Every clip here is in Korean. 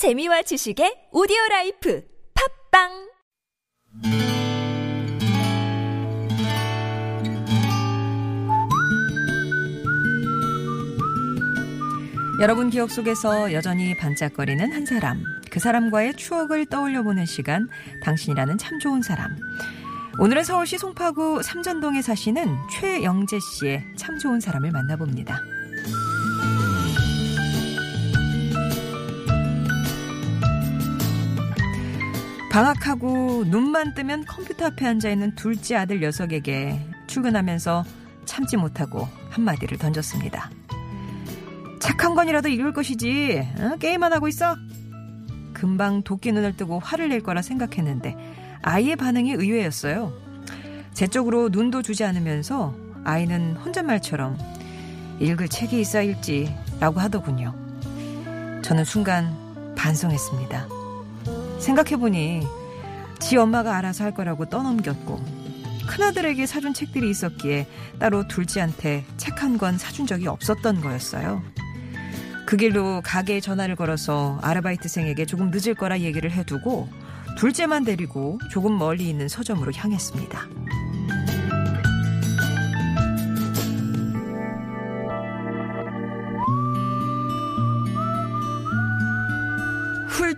재미와 지식의 오디오 라이프 팟빵 여러분 기억 속에서 여전히 반짝거리는 한 사람. 그 사람과의 추억을 떠올려 보는 시간. 당신이라는 참 좋은 사람. 오늘은 서울시 송파구 삼전동에 사시는 최영재 씨의 참 좋은 사람을 만나봅니다. 방학하고 눈만 뜨면 컴퓨터 앞에 앉아 있는 둘째 아들 녀석에게 출근하면서 참지 못하고 한마디를 던졌습니다. 착한 건이라도 읽을 것이지 어? 게임만 하고 있어? 금방 도끼 눈을 뜨고 화를 낼 거라 생각했는데 아이의 반응이 의외였어요. 제 쪽으로 눈도 주지 않으면서 아이는 혼잣말처럼 읽을 책이 있어 읽지 라고 하더군요. 저는 순간 반성했습니다. 생각해보니 지 엄마가 알아서 할 거라고 떠넘겼고 큰아들에게 사준 책들이 있었기에 따로 둘째한테 책 한 권 사준 적이 없었던 거였어요. 그 길로 가게에 전화를 걸어서 아르바이트생에게 조금 늦을 거라 얘기를 해두고 둘째만 데리고 조금 멀리 있는 서점으로 향했습니다.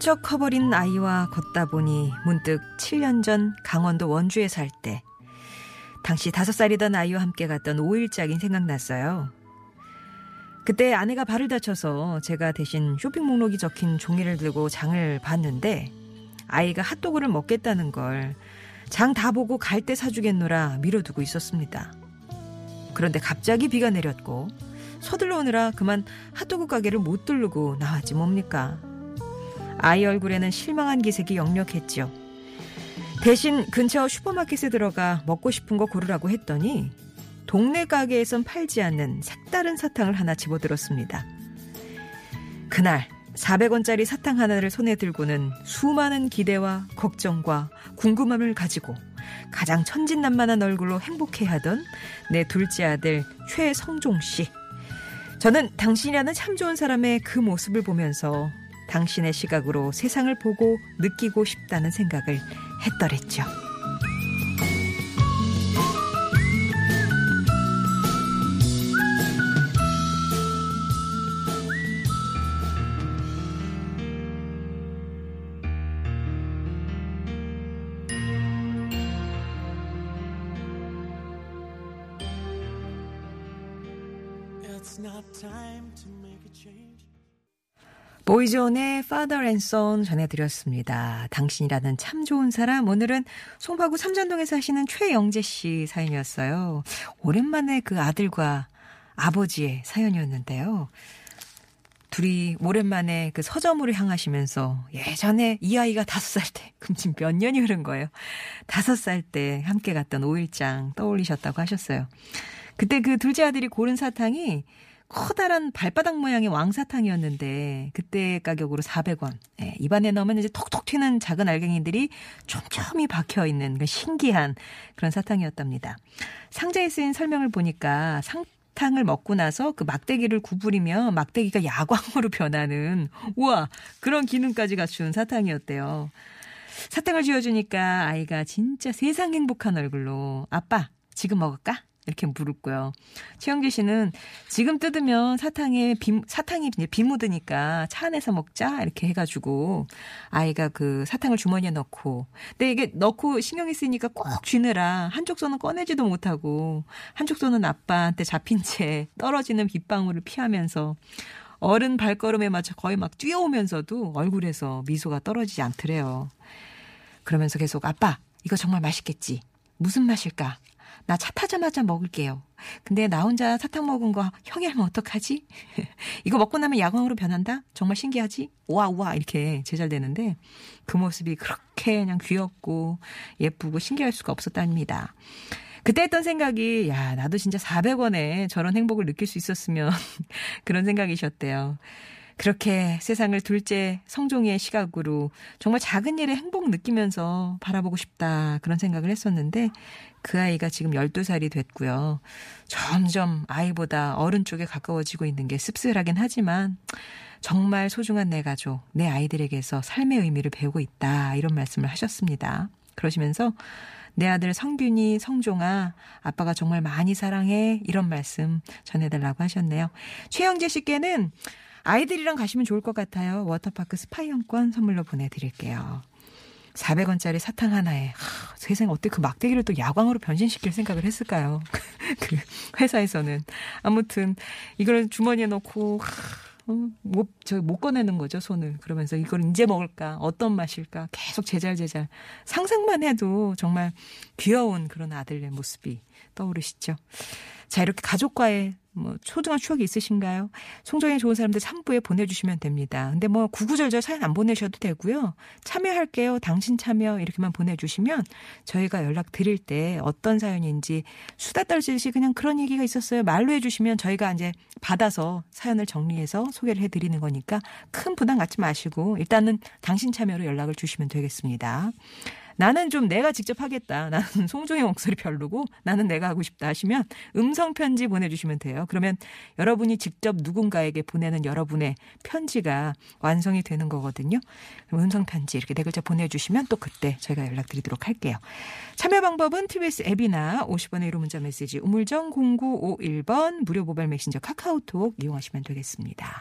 훌쩍 커버린 아이와 걷다 보니 문득 7년 전 강원도 원주에 살 때 당시 5살이던 아이와 함께 갔던 5일짝이 생각났어요. 그때 아내가 발을 다쳐서 제가 대신 쇼핑 목록이 적힌 종이를 들고 장을 봤는데 아이가 핫도그를 먹겠다는 걸 장 다 보고 갈 때 사주겠노라 미뤄두고 있었습니다. 그런데 갑자기 비가 내렸고 서둘러 오느라 그만 핫도그 가게를 못 들르고 나왔지 뭡니까. 아이 얼굴에는 실망한 기색이 역력했죠. 대신 근처 슈퍼마켓에 들어가 먹고 싶은 거 고르라고 했더니 동네 가게에선 팔지 않는 색다른 사탕을 하나 집어들었습니다. 그날 400원짜리 사탕 하나를 손에 들고는 수많은 기대와 걱정과 궁금함을 가지고 가장 천진난만한 얼굴로 행복해하던 내 둘째 아들 최성종 씨. 저는 당신이라는 참 좋은 사람의 그 모습을 보면서 당신의 시각으로 세상을 보고 느끼고 싶다는 생각을 했더랬죠. 보이존의 Father and Son 전해드렸습니다. 당신이라는 참 좋은 사람. 오늘은 송파구 삼전동에 사시는 최영재 씨 사연이었어요. 오랜만에 그 아들과 아버지의 사연이었는데요. 둘이 오랜만에 그 서점으로 향하시면서 예전에 이 아이가 다섯 살 때, 그럼 지금 몇 년이 흐른 거예요? 다섯 살 때 함께 갔던 오일장 떠올리셨다고 하셨어요. 그때 그 둘째 아들이 고른 사탕이 커다란 발바닥 모양의 왕사탕이었는데 그때 가격으로 400원. 예, 입안에 넣으면 이제 톡톡 튀는 작은 알갱이들이 촘촘히 박혀 있는 그 신기한 그런 사탕이었답니다. 상자에 쓰인 설명을 보니까 상 탕을 먹고 나서 그 막대기를 구부리며 막대기가 야광으로 변하는 우와 그런 기능까지 갖춘 사탕이었대요. 사탕을 쥐어주니까 아이가 진짜 세상 행복한 얼굴로 아빠 지금 먹을까? 이렇게 물었고요. 최영재 씨는 지금 뜯으면 사탕에 비, 사탕이 비 묻으니까 차 안에서 먹자 이렇게 해가지고 아이가 그 사탕을 주머니에 넣고 근데 이게 넣고 신경이 쓰이니까 꼭 쥐느라 한쪽 손은 꺼내지도 못하고 한쪽 손은 아빠한테 잡힌 채 떨어지는 빗방울을 피하면서 어른 발걸음에 맞춰 거의 막 뛰어오면서도 얼굴에서 미소가 떨어지지 않더래요. 그러면서 계속 아빠 이거 정말 맛있겠지. 무슨 맛일까? 나 차 타자마자 먹을게요. 근데 나 혼자 사탕 먹은 거 형이 하면 어떡하지? 이거 먹고 나면 야광으로 변한다? 정말 신기하지? 우와, 우와, 이렇게 제잘되는데 그 모습이 그렇게 그냥 귀엽고 예쁘고 신기할 수가 없었답니다. 그때 했던 생각이, 야, 나도 진짜 400원에 저런 행복을 느낄 수 있었으면 그런 생각이셨대요. 그렇게 세상을 둘째 성종이의 시각으로 정말 작은 일에 행복 느끼면서 바라보고 싶다 그런 생각을 했었는데 그 아이가 지금 12살이 됐고요. 점점 아이보다 어른 쪽에 가까워지고 있는 게 씁쓸하긴 하지만 정말 소중한 내 가족, 내 아이들에게서 삶의 의미를 배우고 있다. 이런 말씀을 하셨습니다. 그러시면서 내 아들 성균이, 성종아, 아빠가 정말 많이 사랑해. 이런 말씀 전해달라고 하셨네요. 최영재 씨께는 아이들이랑 가시면 좋을 것 같아요. 워터파크 스파 이용권 선물로 보내드릴게요. 400원짜리 사탕 하나에 하, 세상에 어떻게 그 막대기를 또 야광으로 변신시킬 생각을 했을까요? 그 회사에서는 아무튼 이걸 주머니에 넣고 어, 못, 저, 못 꺼내는 거죠, 손을. 그러면서 이걸 이제 먹을까? 어떤 맛일까? 계속 제잘제잘. 상상만 해도 정말 귀여운 그런 아들의 모습이 떠오르시죠. 자, 이렇게 가족과의 뭐 소중한 추억이 있으신가요? 송정이 좋은 사람들 3부에 보내주시면 됩니다. 근데 뭐 구구절절 사연 안 보내셔도 되고요. 참여할게요. 당신 참여 이렇게만 보내주시면 저희가 연락 드릴 때 어떤 사연인지 수다 떨듯이 그냥 그런 얘기가 있었어요. 말로 해주시면 저희가 이제 받아서 사연을 정리해서 소개를 해드리는 거니까 큰 부담 갖지 마시고 일단은 당신 참여로 연락을 주시면 되겠습니다. 나는 좀 내가 직접 하겠다. 나는 송종의 목소리 별로고 나는 내가 하고 싶다 하시면 음성 편지 보내주시면 돼요. 그러면 여러분이 직접 누군가에게 보내는 여러분의 편지가 완성이 되는 거거든요. 음성 편지 이렇게 네 글자 보내주시면 또 그때 저희가 연락드리도록 할게요. 참여 방법은 TBS 앱이나 50원의 1호 문자 메시지 우물정 0951번 무료 모바일 메신저 카카오톡 이용하시면 되겠습니다.